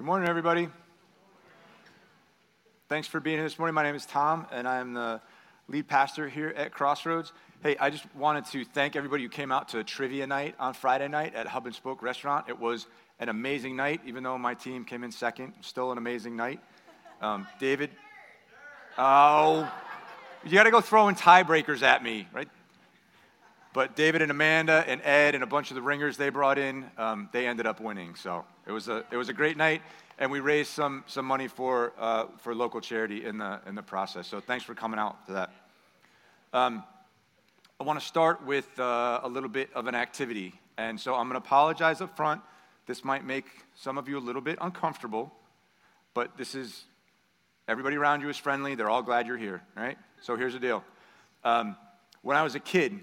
Good morning, everybody. Thanks for being here this morning. My name is Tom, and I'm the lead pastor here at Crossroads. Hey, I just wanted to thank everybody who came out to trivia night on Friday night at Hub and Spoke Restaurant. It was an amazing night, even though my team came in second. Still an amazing night. Um, David, oh, you got to go throwing tiebreakers at me, right? But David and Amanda and Ed and a bunch of the ringers they brought in, um, they ended up winning. So it was a, it was a great night, and we raised some, some money for, uh, for local charity in the, in the process. So thanks for coming out to that. Um, I want to start with uh, a little bit of an activity. And so I'm going to apologize up front. This might make some of you a little bit uncomfortable, but this is everybody around you is friendly. They're all glad you're here, right? So here's the deal. Um, when I was a kid,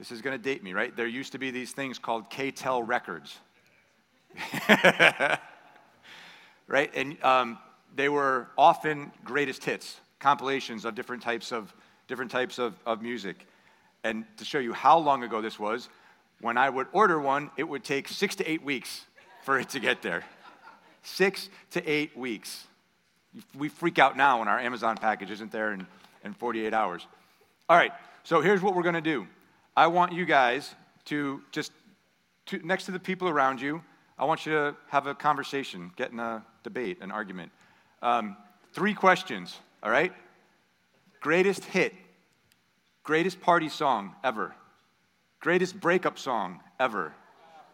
this is going to date me, right? There used to be these things called K-tel records. right? And um, they were often greatest hits, compilations of different types of, different types of, of music. And to show you how long ago this was, when I would order one, it would take six to eight weeks for it to get there. Six to eight weeks. We freak out now when our Amazon package isn't there in, in 48 hours. All right, so here's what we're going to do. I want you guys to just, to, next to the people around you, I want you to have a conversation, get in a debate, an argument. Um, three questions, all right? Greatest hit, greatest party song ever, greatest breakup song ever,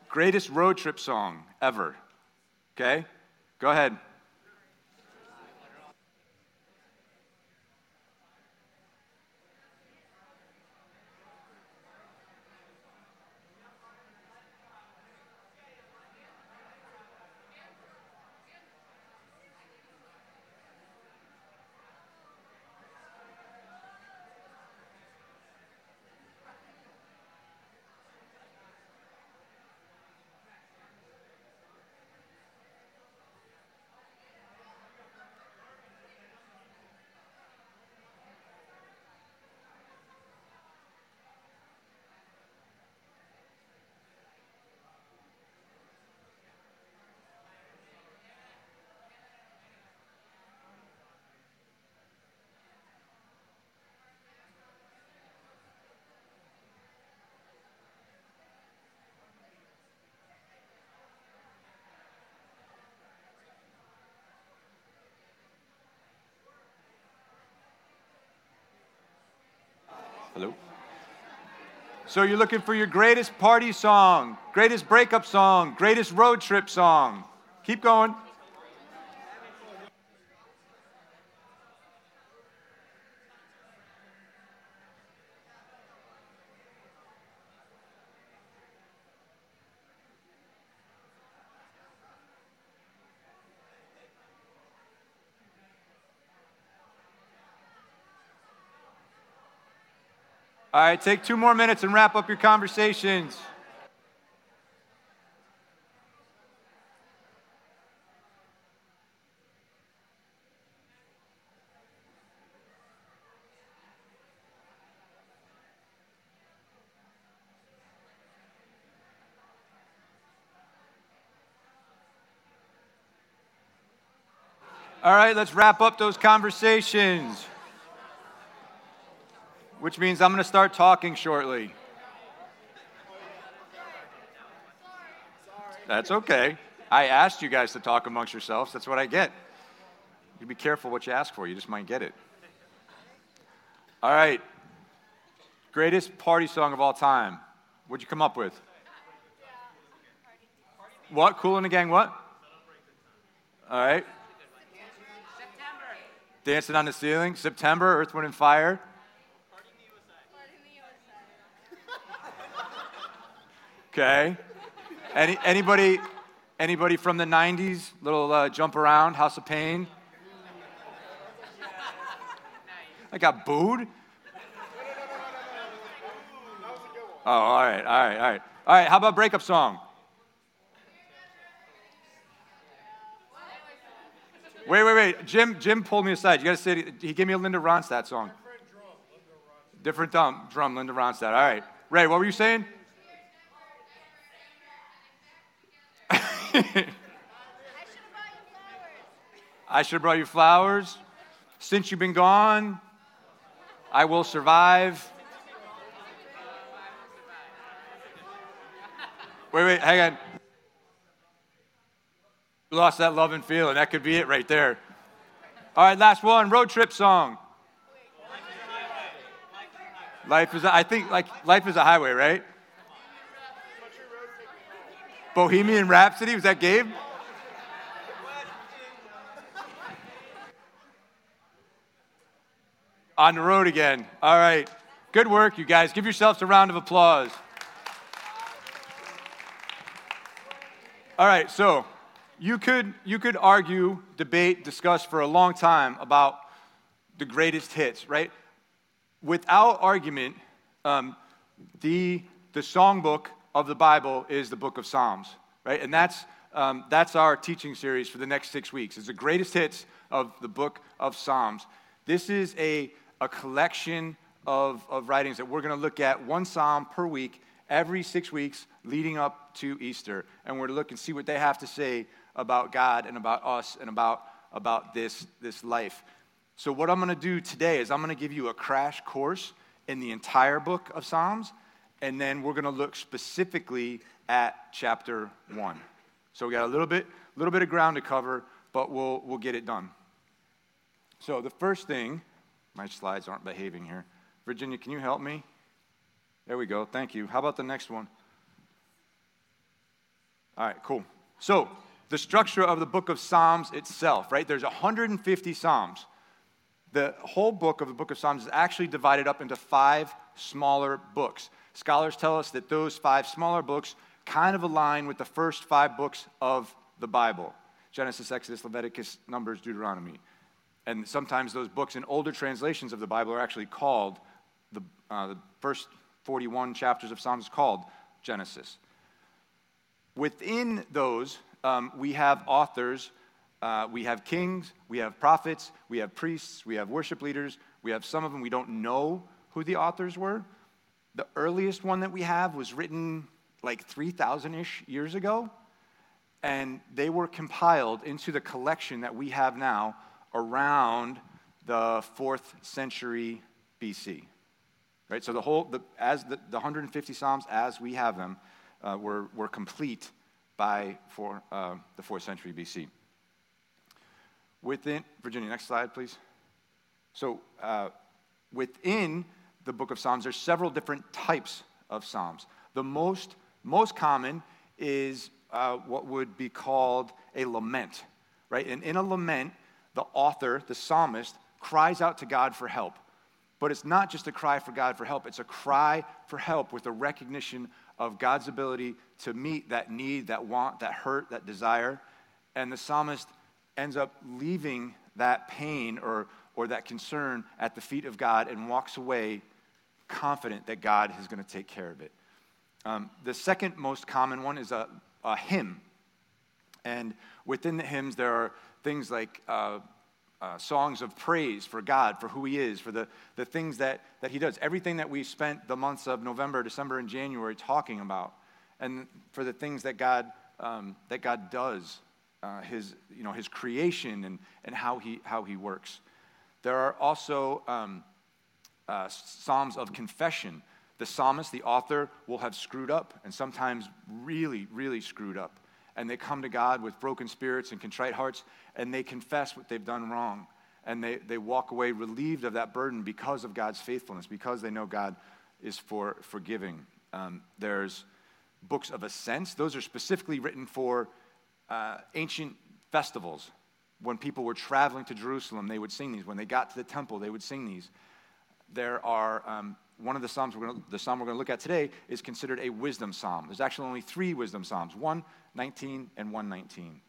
greatest road trip song ever. Okay? Go ahead. Hello? So you're looking for your greatest party song, greatest breakup song, greatest road trip song. Keep going. All right, take two more minutes and wrap up your conversations. All right, let's wrap up those conversations which means I'm going to start talking shortly. That's okay. I asked you guys to talk amongst yourselves. That's what I get. You be careful what you ask for, you just might get it. All right. Greatest party song of all time. What'd you come up with? What? Kool and the Gang, what? All right. September. Dancing on the Ceiling. September, Earth, Wind, and Fire. Okay. Any, anybody, anybody from the 90s? Little uh, jump around, House of Pain? I got booed? Oh, all right, all right, all right. All right, how about breakup song? Wait, wait, wait. Jim, Jim pulled me aside. You got to say, he gave me a Linda Ronstadt song. Different drum, drum, Linda Ronstadt. All right. Ray, what were you saying? I should have brought you flowers. Since you've been gone, I will survive. Wait, wait, hang on. You lost that love and feeling. That could be it right there. All right, last one road trip song. Life is, I think, like life is a highway, right? Bohemian Rhapsody was that Gabe? On the road again. All right. Good work, you guys. Give yourselves a round of applause. All right, so you could, you could argue, debate, discuss for a long time about the greatest hits, right? Without argument, um, the, the songbook of the Bible is the book of Psalms, right? And that's, um, that's our teaching series for the next six weeks. It's the greatest hits of the book of Psalms. This is a, a collection of, of writings that we're going to look at one psalm per week every six weeks leading up to Easter. And we're to look and see what they have to say about God and about us and about, about this, this life. So, what I'm going to do today is I'm going to give you a crash course in the entire book of Psalms, and then we're going to look specifically at chapter 1. So, we got a little bit, little bit of ground to cover, but we'll, we'll get it done. So, the first thing, my slides aren't behaving here. Virginia, can you help me? There we go. Thank you. How about the next one? All right, cool. So, the structure of the book of Psalms itself, right? There's 150 Psalms. The whole book of the book of Psalms is actually divided up into five smaller books. Scholars tell us that those five smaller books kind of align with the first five books of the Bible Genesis, Exodus, Leviticus, Numbers, Deuteronomy. And sometimes those books in older translations of the Bible are actually called the, uh, the first 41 chapters of Psalms called Genesis. Within those, um, we have authors, uh, we have kings, we have prophets, we have priests, we have worship leaders, we have some of them we don't know who the authors were. The earliest one that we have was written like 3,000 ish years ago, and they were compiled into the collection that we have now around the fourth century BC. Right? So the whole, the, as the, the 150 Psalms as we have them uh, were, were complete by for, uh, the fourth century BC. Within, Virginia, next slide, please. So uh, within the book of Psalms, there's several different types of Psalms. The most, most common is uh, what would be called a lament, right? And in a lament, the author, the psalmist, cries out to God for help. But it's not just a cry for God for help, it's a cry for help with a recognition of God's ability to meet that need, that want, that hurt, that desire. And the psalmist ends up leaving that pain or, or that concern at the feet of God and walks away confident that God is going to take care of it. Um, the second most common one is a, a, hymn. And within the hymns, there are things like uh, uh, songs of praise for God, for who He is, for the, the things that, that He does. Everything that we spent the months of November, December, and January talking about, and for the things that God, um, that God does, uh, his, you know, his creation and, and how, he, how He works. There are also um, uh, Psalms of confession. The psalmist, the author, will have screwed up, and sometimes really, really screwed up and they come to God with broken spirits and contrite hearts, and they confess what they've done wrong. And they, they walk away relieved of that burden because of God's faithfulness, because they know God is for forgiving. Um, there's books of ascents, those are specifically written for uh, ancient festivals. When people were traveling to Jerusalem, they would sing these. When they got to the temple, they would sing these. There are um, one of the psalms we're going to, the psalm we're going to look at today is considered a wisdom psalm. There's actually only three wisdom psalms. One 19 and 119.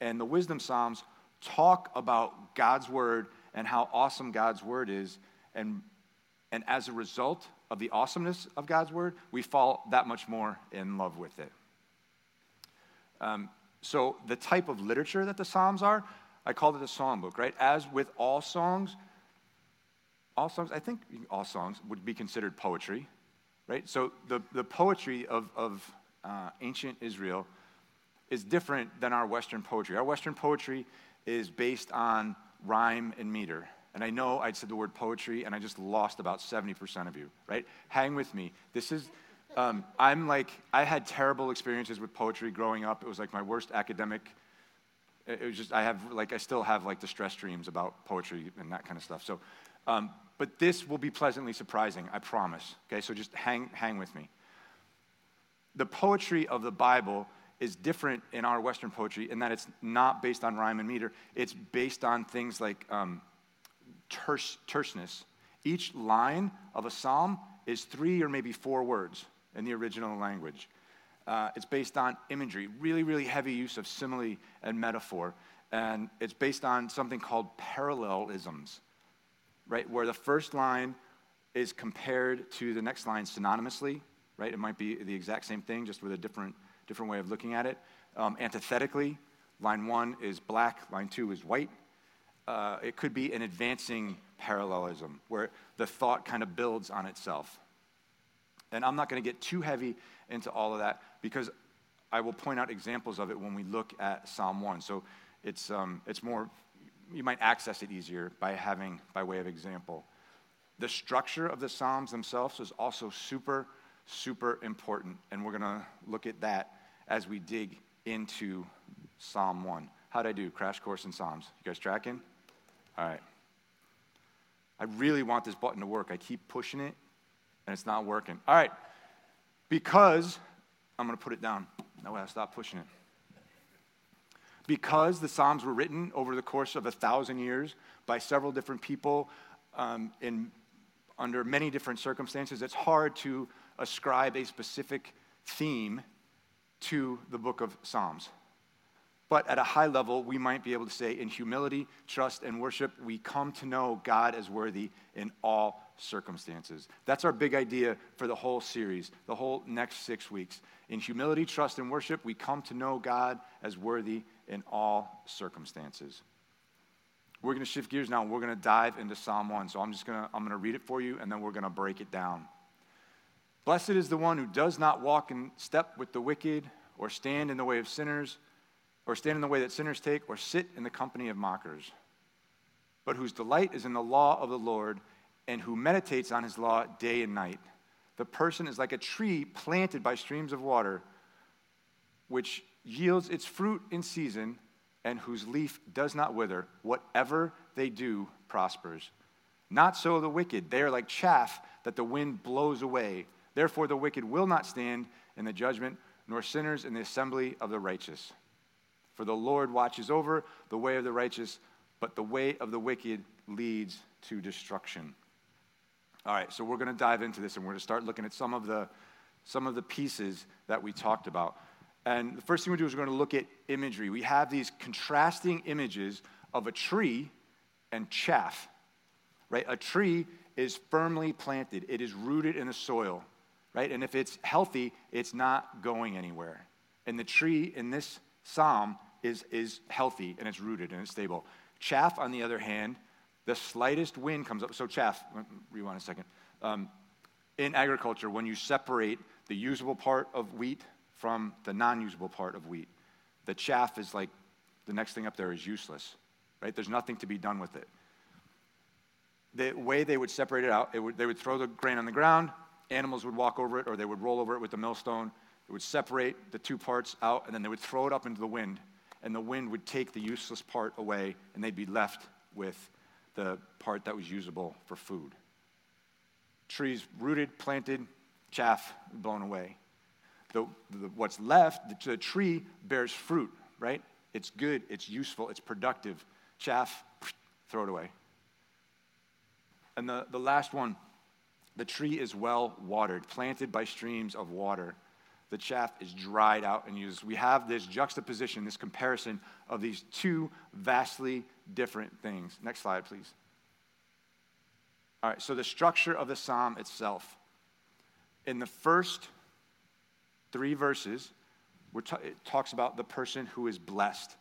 And the wisdom psalms talk about God's word and how awesome God's word is. And, and as a result of the awesomeness of God's word, we fall that much more in love with it. Um, so, the type of literature that the Psalms are, I called it a songbook, right? As with all songs, all songs, I think all songs would be considered poetry, right? So, the, the poetry of, of uh, ancient Israel is different than our Western poetry. Our Western poetry is based on rhyme and meter. And I know I said the word poetry and I just lost about 70% of you, right? Hang with me. This is, um, I'm like, I had terrible experiences with poetry growing up. It was like my worst academic. It was just, I have, like, I still have like the stress dreams about poetry and that kind of stuff. So, um, but this will be pleasantly surprising, I promise. Okay, so just hang, hang with me. The poetry of the Bible is different in our Western poetry in that it's not based on rhyme and meter. It's based on things like um, terse, terseness. Each line of a psalm is three or maybe four words in the original language. Uh, it's based on imagery, really, really heavy use of simile and metaphor. And it's based on something called parallelisms, right? Where the first line is compared to the next line synonymously, right? It might be the exact same thing, just with a different different way of looking at it. Um, antithetically, line one is black, line two is white. Uh, it could be an advancing parallelism where the thought kind of builds on itself. And I'm not going to get too heavy into all of that because I will point out examples of it when we look at Psalm 1. So it's, um, it's more, you might access it easier by having, by way of example. The structure of the Psalms themselves is also super, super important. And we're going to look at that as we dig into Psalm 1. How'd I do? Crash course in Psalms. You guys tracking? All right. I really want this button to work. I keep pushing it, and it's not working. All right. Because, I'm going to put it down. That way I stop pushing it. Because the Psalms were written over the course of a thousand years by several different people um, in, under many different circumstances, it's hard to ascribe a specific theme to the book of Psalms. But at a high level, we might be able to say, in humility, trust, and worship, we come to know God as worthy in all circumstances. That's our big idea for the whole series, the whole next six weeks. In humility, trust, and worship, we come to know God as worthy in all circumstances. We're going to shift gears now. And we're going to dive into Psalm 1. So I'm just going to, I'm going to read it for you, and then we're going to break it down. Blessed is the one who does not walk in step with the wicked, or stand in the way of sinners, or stand in the way that sinners take, or sit in the company of mockers, but whose delight is in the law of the Lord, and who meditates on his law day and night. The person is like a tree planted by streams of water, which yields its fruit in season, and whose leaf does not wither. Whatever they do prospers. Not so the wicked. They are like chaff that the wind blows away. Therefore, the wicked will not stand in the judgment, nor sinners in the assembly of the righteous. For the Lord watches over the way of the righteous, but the way of the wicked leads to destruction. All right, so we're going to dive into this and we're going to start looking at some of the some of the pieces that we talked about. And the first thing we do is we're going to look at imagery. We have these contrasting images of a tree and chaff. Right? A tree is firmly planted. It is rooted in the soil right? And if it's healthy, it's not going anywhere. And the tree in this psalm is, is healthy and it's rooted and it's stable. Chaff, on the other hand, the slightest wind comes up. So, chaff, rewind a second. Um, in agriculture, when you separate the usable part of wheat from the non usable part of wheat, the chaff is like the next thing up there is useless, right? There's nothing to be done with it. The way they would separate it out, it would, they would throw the grain on the ground, animals would walk over it or they would roll over it with the millstone. It would separate the two parts out and then they would throw it up into the wind. And the wind would take the useless part away and they'd be left with the part that was usable for food. Trees rooted, planted, chaff blown away. The, the, what's left, the, the tree bears fruit, right? It's good, it's useful, it's productive. Chaff, throw it away. And the, the last one, the tree is well watered, planted by streams of water. The chaff is dried out and used. We have this juxtaposition, this comparison of these two vastly different things. Next slide, please. All right, so the structure of the psalm itself. In the first three verses, ta- it talks about the person who is blessed,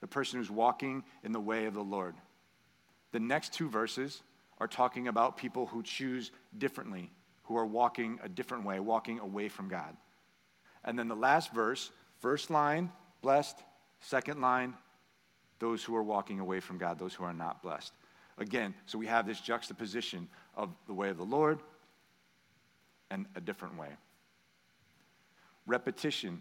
the person who's walking in the way of the Lord. The next two verses are talking about people who choose differently, who are walking a different way, walking away from God. And then the last verse, first line, blessed, second line, those who are walking away from God, those who are not blessed. Again, so we have this juxtaposition of the way of the Lord and a different way. Repetition.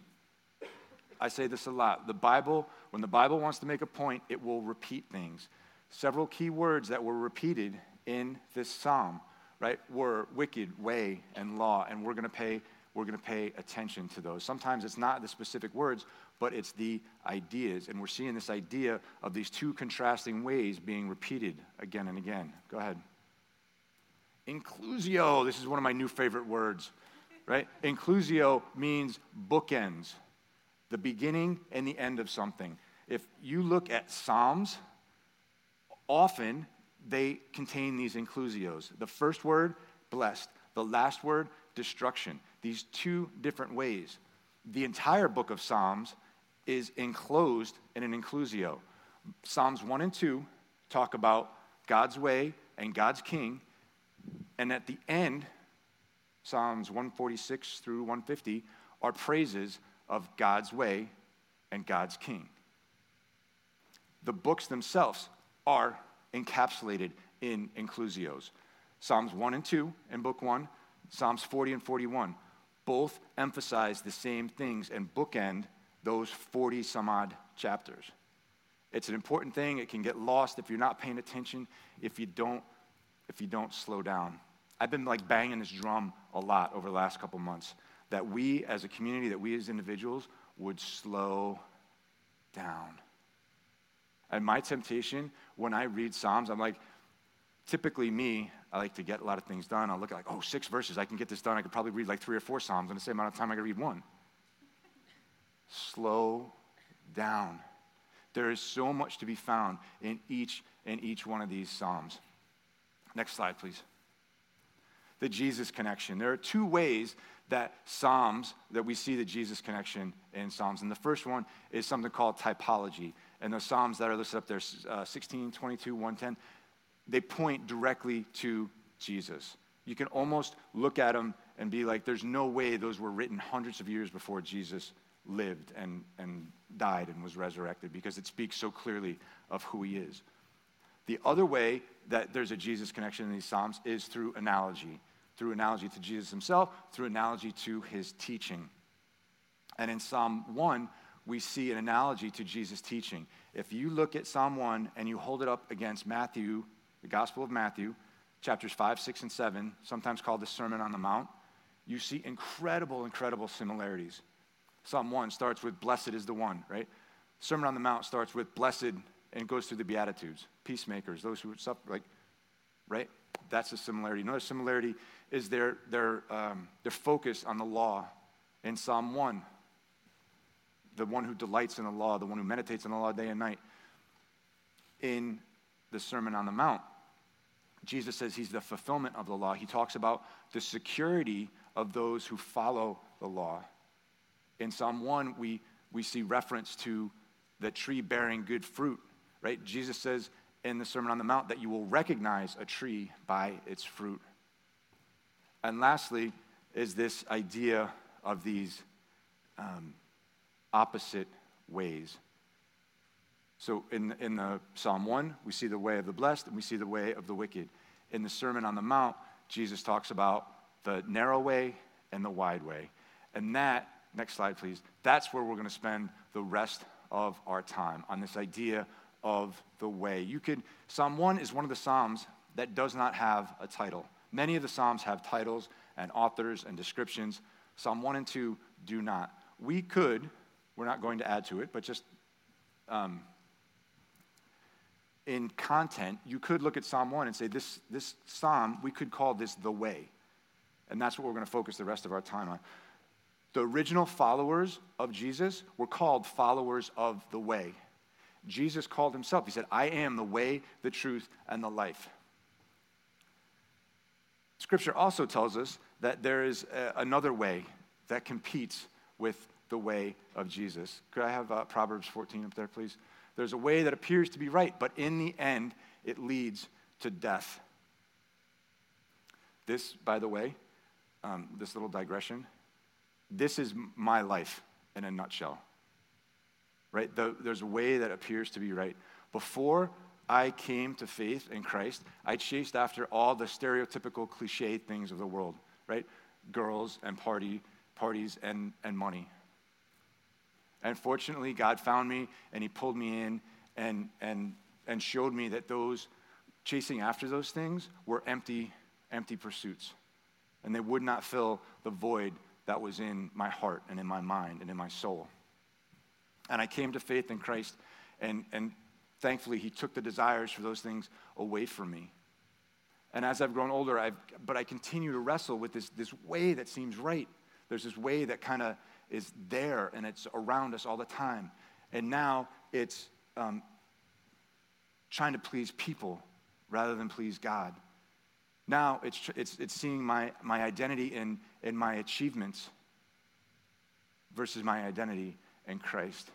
I say this a lot. The Bible, when the Bible wants to make a point, it will repeat things. Several key words that were repeated in this psalm, right, were wicked, way, and law, and we're going to pay we're going to pay attention to those. Sometimes it's not the specific words, but it's the ideas. And we're seeing this idea of these two contrasting ways being repeated again and again. Go ahead. Inclusio, this is one of my new favorite words, right? Inclusio means bookends, the beginning and the end of something. If you look at Psalms, often they contain these inclusios. The first word, blessed. The last word, destruction. These two different ways. The entire book of Psalms is enclosed in an inclusio. Psalms 1 and 2 talk about God's way and God's king. And at the end, Psalms 146 through 150 are praises of God's way and God's king. The books themselves are encapsulated in inclusios. Psalms 1 and 2 in book 1, Psalms 40 and 41 both emphasize the same things and bookend those 40 some odd chapters. It's an important thing. It can get lost if you're not paying attention, if you don't, if you don't slow down. I've been like banging this drum a lot over the last couple months that we as a community, that we as individuals would slow down. And my temptation when I read Psalms, I'm like, typically me, I like to get a lot of things done. I'll look at like, oh, six verses. I can get this done. I could probably read like three or four Psalms in the same amount of time I could read one. Slow down. There is so much to be found in each in each one of these Psalms. Next slide, please. The Jesus connection. There are two ways that Psalms, that we see the Jesus connection in Psalms. And the first one is something called typology. And the Psalms that are listed up there, uh, 16, 22, 110, they point directly to Jesus. You can almost look at them and be like, there's no way those were written hundreds of years before Jesus lived and, and died and was resurrected because it speaks so clearly of who he is. The other way that there's a Jesus connection in these Psalms is through analogy, through analogy to Jesus himself, through analogy to his teaching. And in Psalm 1, we see an analogy to Jesus' teaching. If you look at Psalm 1 and you hold it up against Matthew the Gospel of Matthew, chapters 5, 6, and 7, sometimes called the Sermon on the Mount, you see incredible, incredible similarities. Psalm 1 starts with, Blessed is the one, right? Sermon on the Mount starts with, Blessed, and goes through the Beatitudes, peacemakers, those who suffer, like, right? That's a similarity. Another similarity is their, their, um, their focus on the law in Psalm 1. The one who delights in the law, the one who meditates on the law day and night. In the Sermon on the Mount. Jesus says he's the fulfillment of the law. He talks about the security of those who follow the law. In Psalm 1, we, we see reference to the tree bearing good fruit, right? Jesus says in the Sermon on the Mount that you will recognize a tree by its fruit. And lastly, is this idea of these um, opposite ways. So in, in the Psalm 1, we see the way of the blessed and we see the way of the wicked. In the Sermon on the Mount, Jesus talks about the narrow way and the wide way. And that, next slide please, that's where we're going to spend the rest of our time on this idea of the way. You could, Psalm 1 is one of the Psalms that does not have a title. Many of the Psalms have titles and authors and descriptions. Psalm 1 and 2 do not. We could, we're not going to add to it, but just um, in content, you could look at Psalm 1 and say, this, this psalm, we could call this the way. And that's what we're going to focus the rest of our time on. The original followers of Jesus were called followers of the way. Jesus called himself, he said, I am the way, the truth, and the life. Scripture also tells us that there is a, another way that competes with the way of Jesus. Could I have uh, Proverbs 14 up there, please? There's a way that appears to be right, but in the end, it leads to death. This, by the way, um, this little digression, this is my life in a nutshell. right? The, there's a way that appears to be right. Before I came to faith in Christ, I chased after all the stereotypical cliche things of the world, right? Girls and party, parties and, and money. And fortunately, God found me and He pulled me in and, and, and showed me that those chasing after those things were empty, empty pursuits. And they would not fill the void that was in my heart and in my mind and in my soul. And I came to faith in Christ, and, and thankfully, He took the desires for those things away from me. And as I've grown older, I've, but I continue to wrestle with this, this way that seems right. There's this way that kind of is there and it's around us all the time. And now it's um, trying to please people rather than please God. Now it's, it's, it's seeing my, my identity in, in my achievements versus my identity in Christ.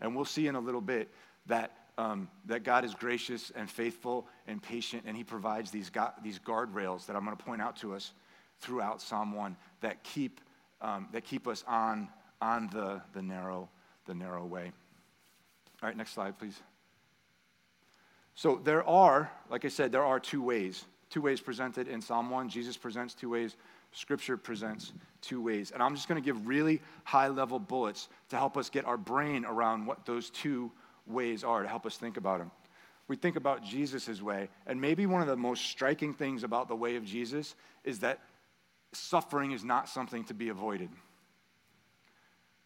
And we'll see in a little bit that, um, that God is gracious and faithful and patient, and He provides these, God, these guardrails that I'm going to point out to us throughout Psalm 1 that keep, um, that keep us on, on the, the, narrow, the narrow way. All right, next slide, please. So there are, like I said, there are two ways. Two ways presented in Psalm 1. Jesus presents two ways. Scripture presents two ways. And I'm just going to give really high level bullets to help us get our brain around what those two ways are, to help us think about them. We think about Jesus' way, and maybe one of the most striking things about the way of Jesus is that suffering is not something to be avoided.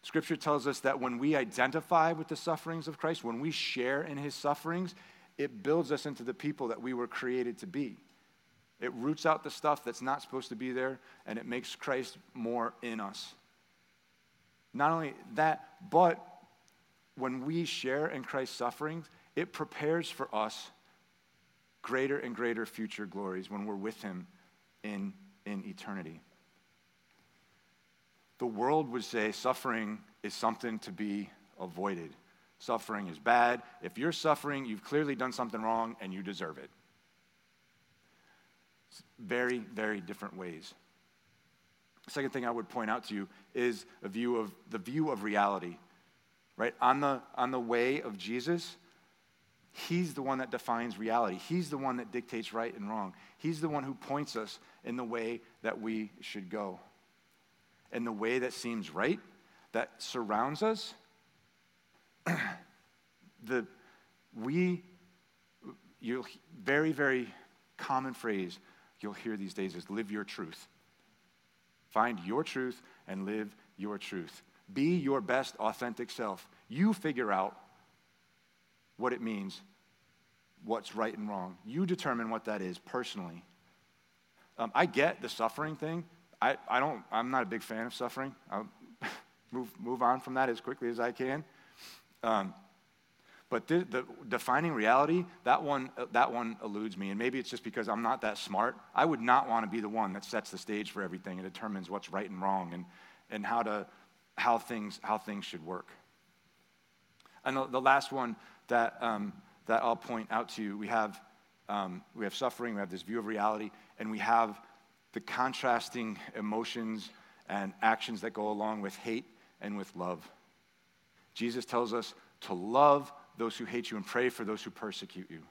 Scripture tells us that when we identify with the sufferings of Christ, when we share in his sufferings, it builds us into the people that we were created to be. It roots out the stuff that's not supposed to be there, and it makes Christ more in us. Not only that, but when we share in Christ's sufferings, it prepares for us greater and greater future glories when we're with Him in, in eternity. The world would say suffering is something to be avoided. Suffering is bad. If you're suffering, you've clearly done something wrong and you deserve it very, very different ways. Second thing I would point out to you is a view of the view of reality. Right? On the, on the way of Jesus, He's the one that defines reality. He's the one that dictates right and wrong. He's the one who points us in the way that we should go. And the way that seems right, that surrounds us, the we you'll, very, very common phrase you'll hear these days is live your truth. Find your truth and live your truth. Be your best authentic self. You figure out what it means, what's right and wrong. You determine what that is personally. Um, I get the suffering thing. I, I don't, I'm not a big fan of suffering. I'll move, move on from that as quickly as I can. Um, but the, the, defining reality, that one, that one eludes me. And maybe it's just because I'm not that smart. I would not want to be the one that sets the stage for everything and determines what's right and wrong and, and how, to, how, things, how things should work. And the, last one that, um, that I'll point out to you, we have, um, we have suffering, we have this view of reality, and we have the contrasting emotions and actions that go along with hate and with love. Jesus tells us to love those who hate you and pray for those who persecute you.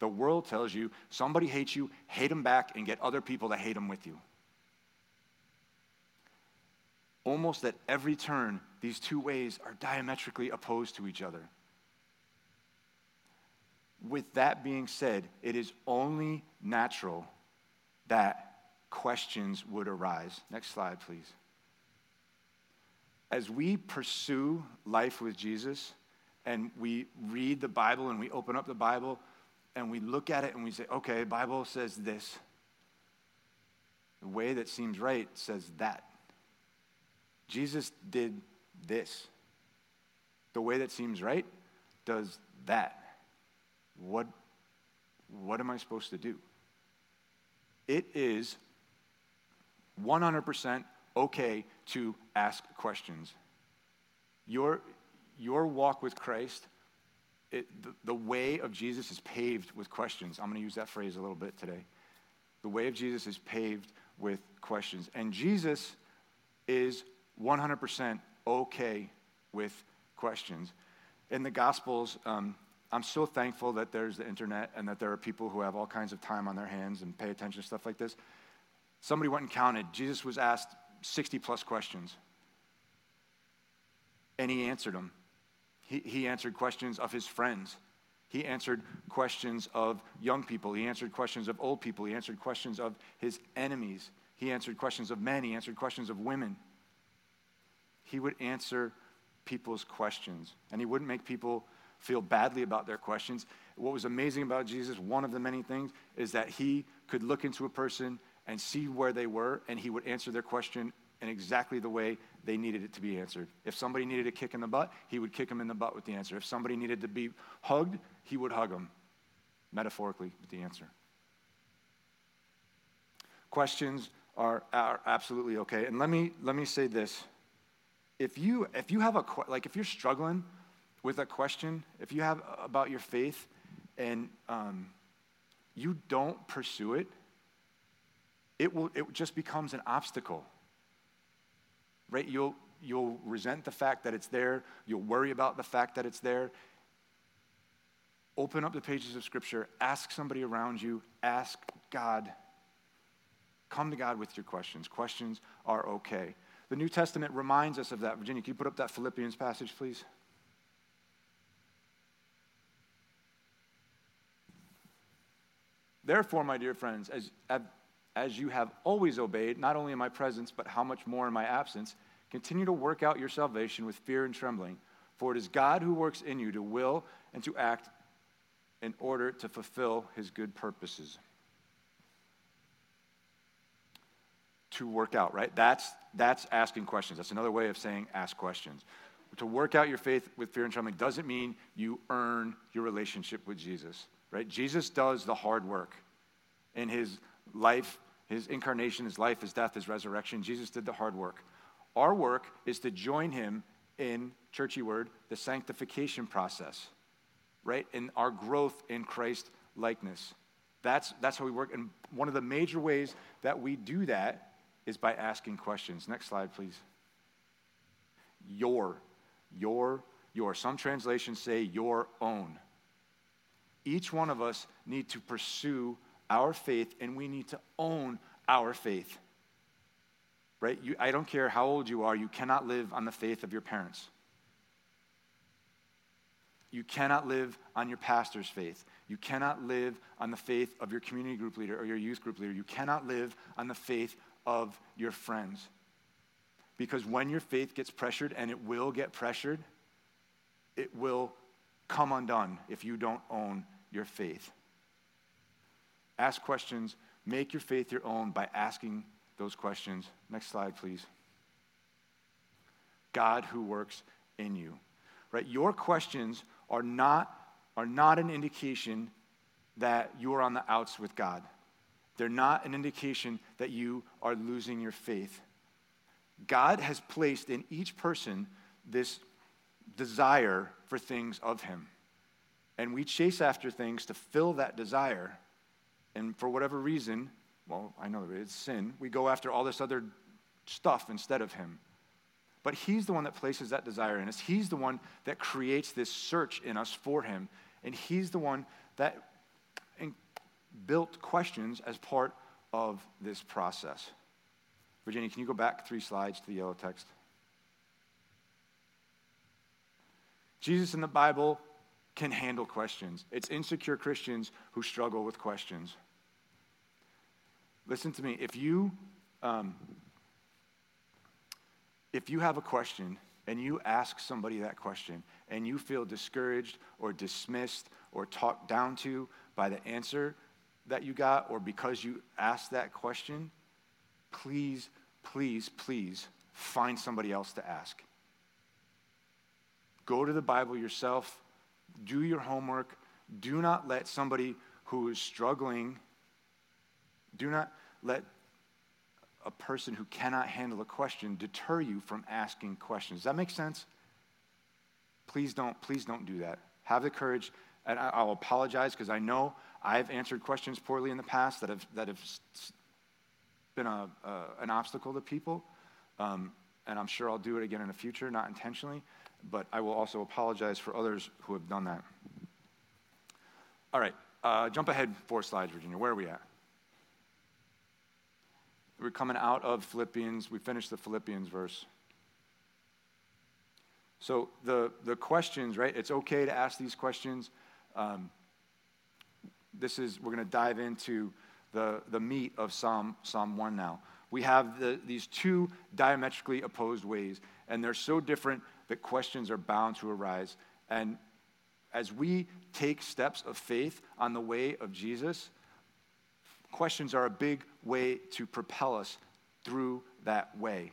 The world tells you somebody hates you, hate them back, and get other people to hate them with you. Almost at every turn, these two ways are diametrically opposed to each other. With that being said, it is only natural that questions would arise. Next slide, please. As we pursue life with Jesus, and we read the Bible and we open up the Bible and we look at it and we say, okay, Bible says this. The way that seems right says that. Jesus did this. The way that seems right does that. What, what am I supposed to do? It is 100% okay to ask questions. Your, your walk with Christ, it, the, the way of Jesus is paved with questions. I'm going to use that phrase a little bit today. The way of Jesus is paved with questions. And Jesus is 100% okay with questions. In the Gospels, um, I'm so thankful that there's the internet and that there are people who have all kinds of time on their hands and pay attention to stuff like this. Somebody went and counted. Jesus was asked 60 plus questions, and he answered them. He, he answered questions of his friends. He answered questions of young people. He answered questions of old people. He answered questions of his enemies. He answered questions of men. He answered questions of women. He would answer people's questions, and he wouldn't make people feel badly about their questions. What was amazing about Jesus, one of the many things, is that he could look into a person and see where they were, and he would answer their question in exactly the way they needed it to be answered. If somebody needed a kick in the butt, he would kick them in the butt with the answer. If somebody needed to be hugged, he would hug them, metaphorically, with the answer. Questions are, are absolutely okay. And let me, let me say this. If you, if you have a, like, if you're struggling with a question, if you have about your faith and um, you don't pursue it, it, will, it just becomes an obstacle. Right? You'll, you'll resent the fact that it's there, you'll worry about the fact that it's there. Open up the pages of Scripture, ask somebody around you, ask God. Come to God with your questions. Questions are okay. The New Testament reminds us of that. Virginia, can you put up that Philippians passage, please? Therefore, my dear friends, as, as you have always obeyed, not only in my presence, but how much more in my absence, continue to work out your salvation with fear and trembling. For it is God who works in you to will and to act in order to fulfill his good purposes. To work out, right? That's, that's asking questions. That's another way of saying ask questions. To work out your faith with fear and trembling doesn't mean you earn your relationship with Jesus right? Jesus does the hard work in his life, his incarnation, his life, his death, his resurrection. Jesus did the hard work. Our work is to join him in, churchy word, the sanctification process, right? In our growth in Christ likeness. That's, that's how we work. And one of the major ways that we do that is by asking questions. Next slide, please. Your, your, your. Some translations say your own each one of us need to pursue our faith and we need to own our faith. Right? You, I don't care how old you are, you cannot live on the faith of your parents. You cannot live on your pastor's faith. You cannot live on the faith of your community group leader or your youth group leader. You cannot live on the faith of your friends. Because when your faith gets pressured, and it will get pressured, it will come undone if you don't own your faith. Ask questions, make your faith your own by asking those questions. Next slide, please. God who works in you. Right? Your questions are not, are not an indication that you are on the outs with God. They're not an indication that you are losing your faith. God has placed in each person this desire for things of Him. And we chase after things to fill that desire. And for whatever reason, well, I know it's sin, we go after all this other stuff instead of Him. But He's the one that places that desire in us. He's the one that creates this search in us for Him. And He's the one that built questions as part of this process. Virginia, can you go back three slides to the yellow text? Jesus in the Bible can handle questions. It's insecure Christians who struggle with questions. Listen to me. If you, um, if you have a question and you ask somebody that question and you feel discouraged or dismissed or talked down to by the answer that you got or because you asked that question, please, please, please find somebody else to ask. Go to the Bible yourself. Do your homework. Do not let somebody who is struggling, do not let a person who cannot handle a question deter you from asking questions. Does that make sense? Please don't, please don't do that. Have the courage, and I'll apologize because I know I've answered questions poorly in the past that have, that have been a, an obstacle to people. Um, and I'm sure I'll do it again in the future, not intentionally, but I will also apologize for others who have done that. All right, uh, jump ahead four slides, Virginia. Where are we at? We're coming out of Philippians. We finished the Philippians verse. So the, the questions, right? It's okay to ask these questions. Um, this is, we're going to dive into the, the meat of Psalm, Psalm 1 now. We have the, these two diametrically opposed ways, and they're so different that questions are bound to arise. And as we take steps of faith on the way of Jesus, questions are a big way to propel us through that way.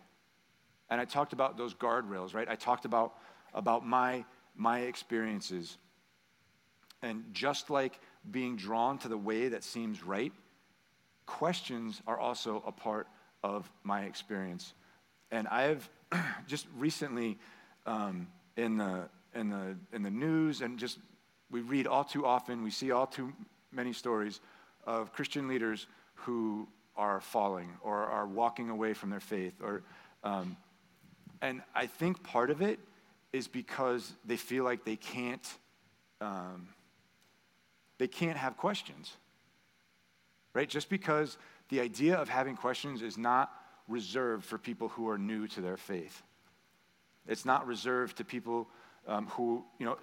And I talked about those guardrails, right? I talked about, about my, my experiences. And just like being drawn to the way that seems right, questions are also a part of my experience. And I've just recently um, in, the, in, the, in the news and just we read all too often, we see all too many stories of Christian leaders who are falling or are walking away from their faith. Or, um, and I think part of it is because they feel like they can't, um, they can't have questions. Right? Just because the idea of having questions is not reserved for people who are new to their faith. It's not reserved to people um, who, you know,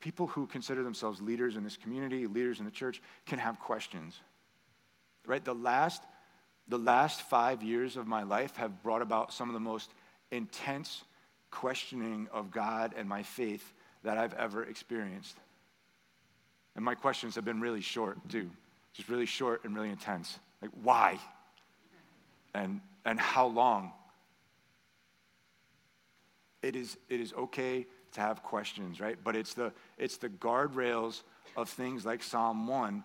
people who consider themselves leaders in this community, leaders in the church, can have questions. Right? The last, the last five years of my life have brought about some of the most intense questioning of God and my faith that I've ever experienced. And my questions have been really short, too. Just really short and really intense. Like, why? And, and how long? It is, it is okay to have questions, right? But it's the, it's the guardrails of things like Psalm 1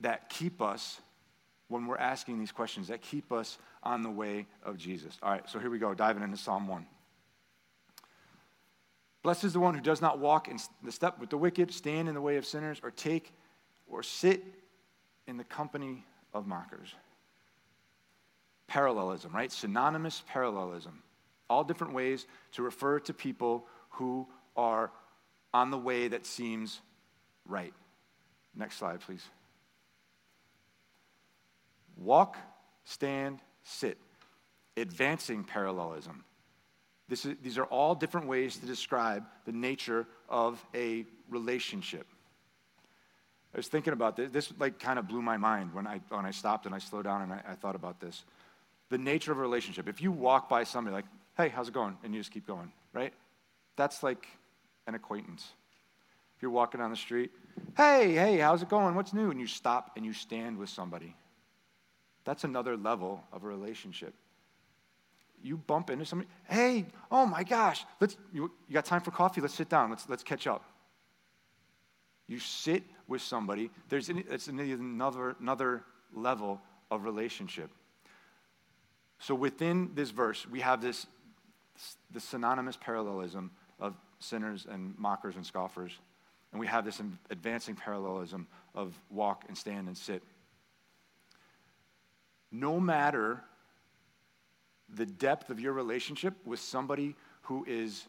that keep us, when we're asking these questions, that keep us on the way of Jesus. All right, so here we go, diving into Psalm 1. Blessed is the one who does not walk in the step with the wicked, stand in the way of sinners, or take or sit in the company of mockers. Parallelism, right? Synonymous parallelism. All different ways to refer to people who are on the way that seems right. Next slide, please. Walk, stand, sit. Advancing parallelism. Is, these are all different ways to describe the nature of a relationship. I was thinking about this. This like kind of blew my mind when I when I stopped and I slowed down and I, I thought about this. The nature of a relationship. If you walk by somebody like, "Hey, how's it going?" and you just keep going, right? That's like an acquaintance. If you're walking down the street, hey, hey, how's it going? What's new? And you stop and you stand with somebody. That's another level of a relationship. You bump into somebody, hey, oh my gosh, let's, you, you got time for coffee? Let's sit down, let's, let's catch up. You sit with somebody, there's it's another, another level of relationship. So within this verse, we have this, this synonymous parallelism of sinners and mockers and scoffers. And we have this advancing parallelism of walk and stand and sit. No matter the depth of your relationship with somebody who is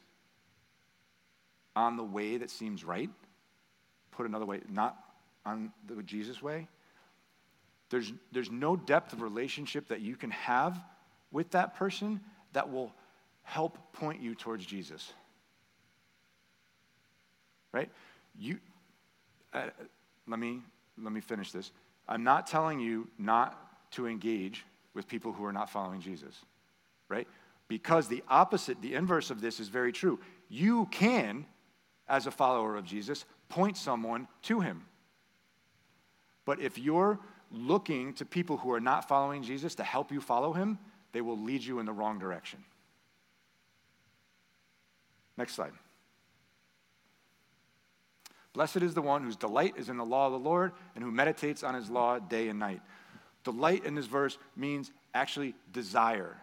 on the way that seems right, put another way, not on the Jesus way, there's, there's no depth of relationship that you can have with that person that will help point you towards Jesus right? You, uh, let me let me finish this. I'm not telling you not to engage with people who are not following Jesus, right? Because the opposite, the inverse of this is very true. You can, as a follower of Jesus, point someone to him. But if you're looking to people who are not following Jesus to help you follow him, they will lead you in the wrong direction. Next slide. Blessed is the one whose delight is in the law of the Lord and who meditates on his law day and night. Delight in this verse means actually desire.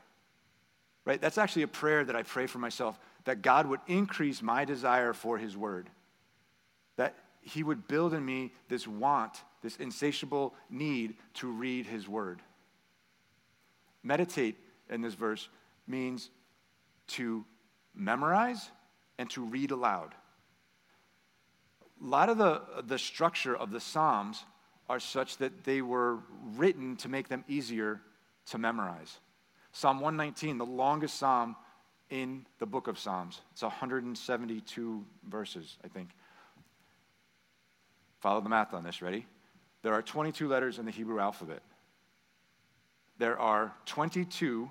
Right? That's actually a prayer that I pray for myself that God would increase my desire for his word. That he would build in me this want, this insatiable need to read his word. Meditate in this verse means to memorize and to read aloud. A lot of the, the structure of the Psalms are such that they were written to make them easier to memorize. Psalm 119, the longest psalm in the book of Psalms, it's 172 verses, I think. Follow the math on this. Ready? There are 22 letters in the Hebrew alphabet. There are 22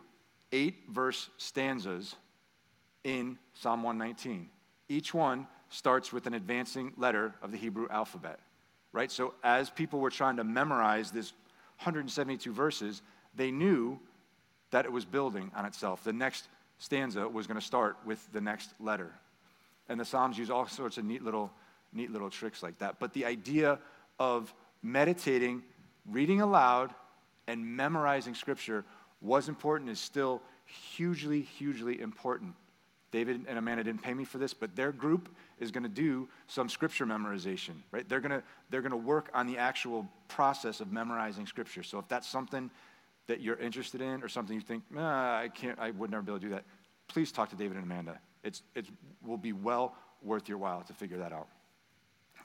eight verse stanzas in Psalm 119. Each one starts with an advancing letter of the Hebrew alphabet, right? So as people were trying to memorize this 172 verses, they knew that it was building on itself. The next stanza was going to start with the next letter. And the Psalms use all sorts of neat little, neat little tricks like that. But the idea of meditating, reading aloud, and memorizing Scripture was important, is still hugely, hugely important. David and Amanda didn't pay me for this, but their group is going to do some scripture memorization, right? They're going to they're going to work on the actual process of memorizing scripture. So if that's something that you're interested in or something you think, I can't, I would never be able to do that, please talk to David and Amanda. It's, it will be well worth your while to figure that out.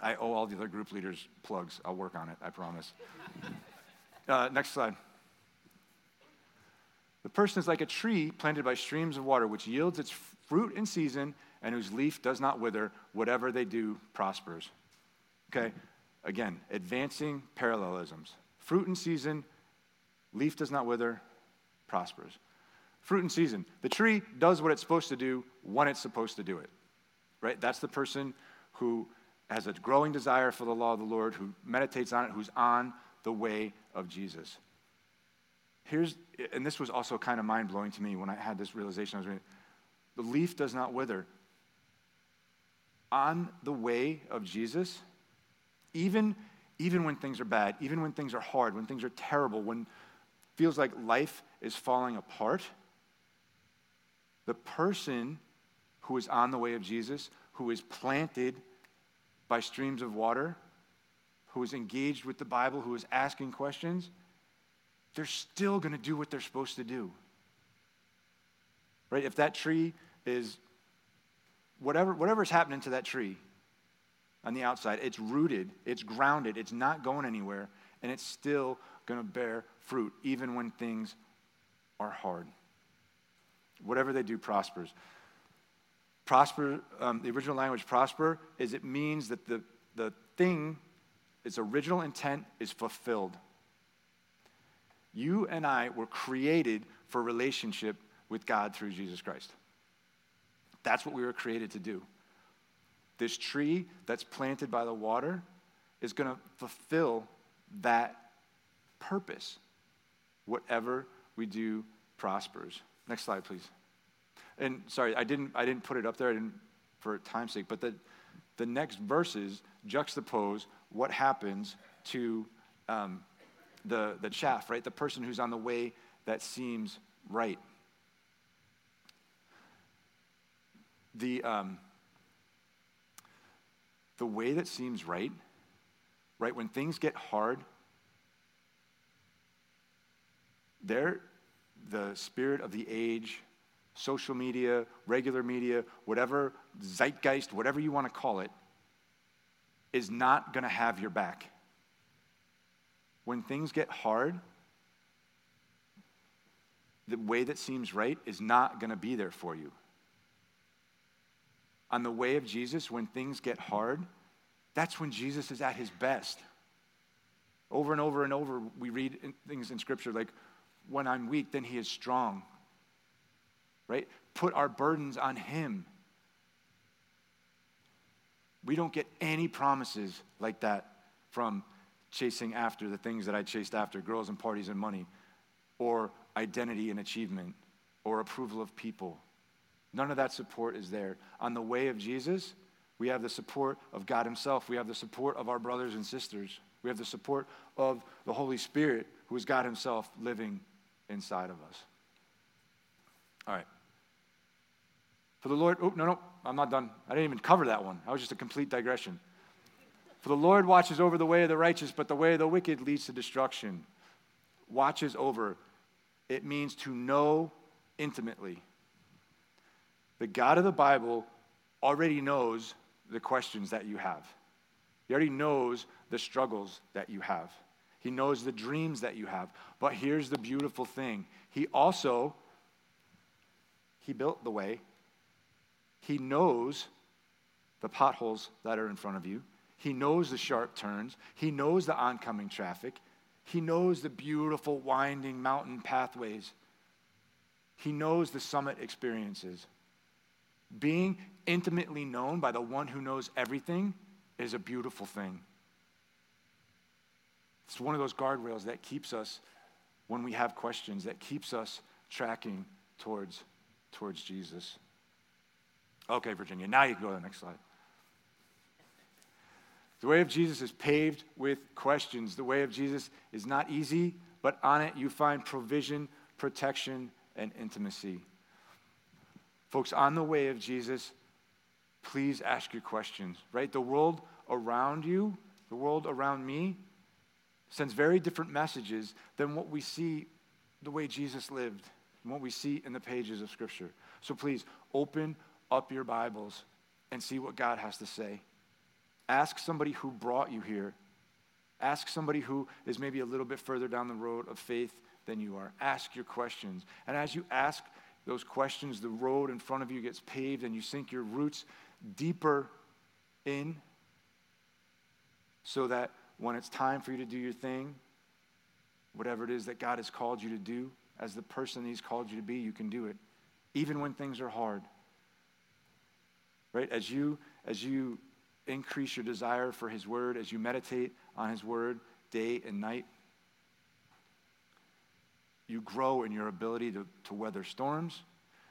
I owe all the other group leaders plugs. I'll work on it, I promise. uh, next slide. The person is like a tree planted by streams of water, which yields its fruit in season and whose leaf does not wither. Whatever they do prospers. Okay, again, advancing parallelisms. Fruit in season, leaf does not wither, prospers. Fruit in season. The tree does what it's supposed to do when it's supposed to do it. Right? That's the person who has a growing desire for the law of the Lord, who meditates on it, who's on the way of Jesus. Here's, and this was also kind of mind blowing to me when I had this realization. I was reading, the leaf does not wither. On the way of Jesus, even, even when things are bad, even when things are hard, when things are terrible, when feels like life is falling apart, the person who is on the way of Jesus, who is planted by streams of water, who is engaged with the Bible, who is asking questions, they're still going to do what they're supposed to do. Right? If that tree is whatever whatever's happening to that tree on the outside, it's rooted, it's grounded, it's not going anywhere, and it's still going to bear fruit even when things are hard. Whatever they do prospers. Prosper, um, the original language prosper, is it means that the, the thing, its original intent is fulfilled. You and I were created for relationship with God through Jesus Christ. That's what we were created to do. This tree that's planted by the water is going to fulfill that purpose. Whatever we do prospers. Next slide, please. And sorry, I didn't, I didn't put it up there I didn't, for time's sake, but the, the next verses juxtapose what happens to um, the, the chaff, right? The person who's on the way that seems right. The, um, the way that seems right, right, when things get hard, there, the spirit of the age, social media, regular media, whatever, zeitgeist, whatever you want to call it, is not going to have your back when things get hard, the way that seems right is not going to be there for you. On the way of Jesus, when things get hard, that's when Jesus is at his best. Over and over and over, we read things in Scripture like, when I'm weak, then he is strong. Right? Put our burdens on him. We don't get any promises like that from chasing after the things that I chased after girls and parties and money, or identity and achievement, or approval of people. None of that support is there. On the way of Jesus, we have the support of God Himself. We have the support of our brothers and sisters. We have the support of the Holy Spirit, who is God Himself living inside of us. All right. For the Lord, oh, no, no, I'm not done. I didn't even cover that one. That was just a complete digression. For the Lord watches over the way of the righteous, but the way of the wicked leads to destruction. Watches over. It means to know intimately. The God of the Bible already knows the questions that you have. He already knows the struggles that you have. He knows the dreams that you have. But here's the beautiful thing. He also he built the way. He knows the potholes that are in front of you. He knows the sharp turns. He knows the oncoming traffic. He knows the beautiful winding mountain pathways. He knows the summit experiences. Being intimately known by the one who knows everything is a beautiful thing. It's one of those guardrails that keeps us, when we have questions, that keeps us tracking towards, towards Jesus. Okay, Virginia, now you can go to the next slide. The way of Jesus is paved with questions. The way of Jesus is not easy, but on it you find provision, protection, and intimacy. Folks, on the way of Jesus, please ask your questions, right? The world around you, the world around me, sends very different messages than what we see the way Jesus lived and what we see in the pages of Scripture. So please open up your Bibles and see what God has to say. Ask somebody who brought you here. Ask somebody who is maybe a little bit further down the road of faith than you are. Ask your questions. And as you ask those questions, the road in front of you gets paved and you sink your roots deeper in so that when it's time for you to do your thing, whatever it is that God has called you to do, as the person He's called you to be, you can do it, even when things are hard. Right? As you, as you increase your desire for His Word, as you meditate on His Word day and night, you grow in your ability to, to weather storms.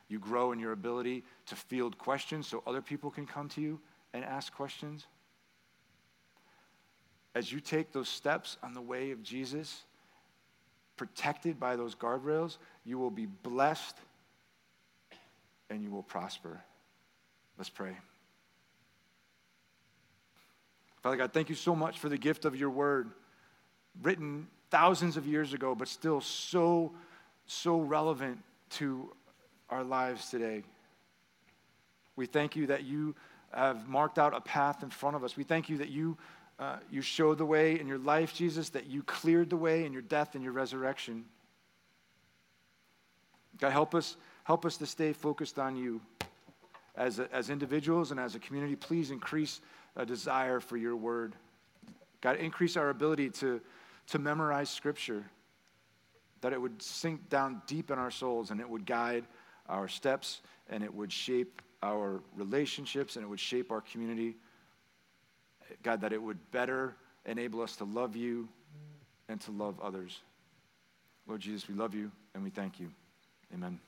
You grow in your ability to field questions so other people can come to you and ask questions. As you take those steps on the way of Jesus, protected by those guardrails, you will be blessed and you will prosper. Let's pray. Father God, thank you so much for the gift of your word, written thousands of years ago, but still so, so relevant to our lives today. We thank you that you have marked out a path in front of us. We thank you that you, uh, you showed the way in your life, Jesus, that you cleared the way in your death and your resurrection. God, help us, help us to stay focused on you. As, a, as individuals and as a community, please increase a desire for your word. God, increase our ability to, to memorize scripture, that it would sink down deep in our souls and it would guide our steps and it would shape our relationships and it would shape our community. God, that it would better enable us to love you and to love others. Lord Jesus, we love you and we thank you. Amen.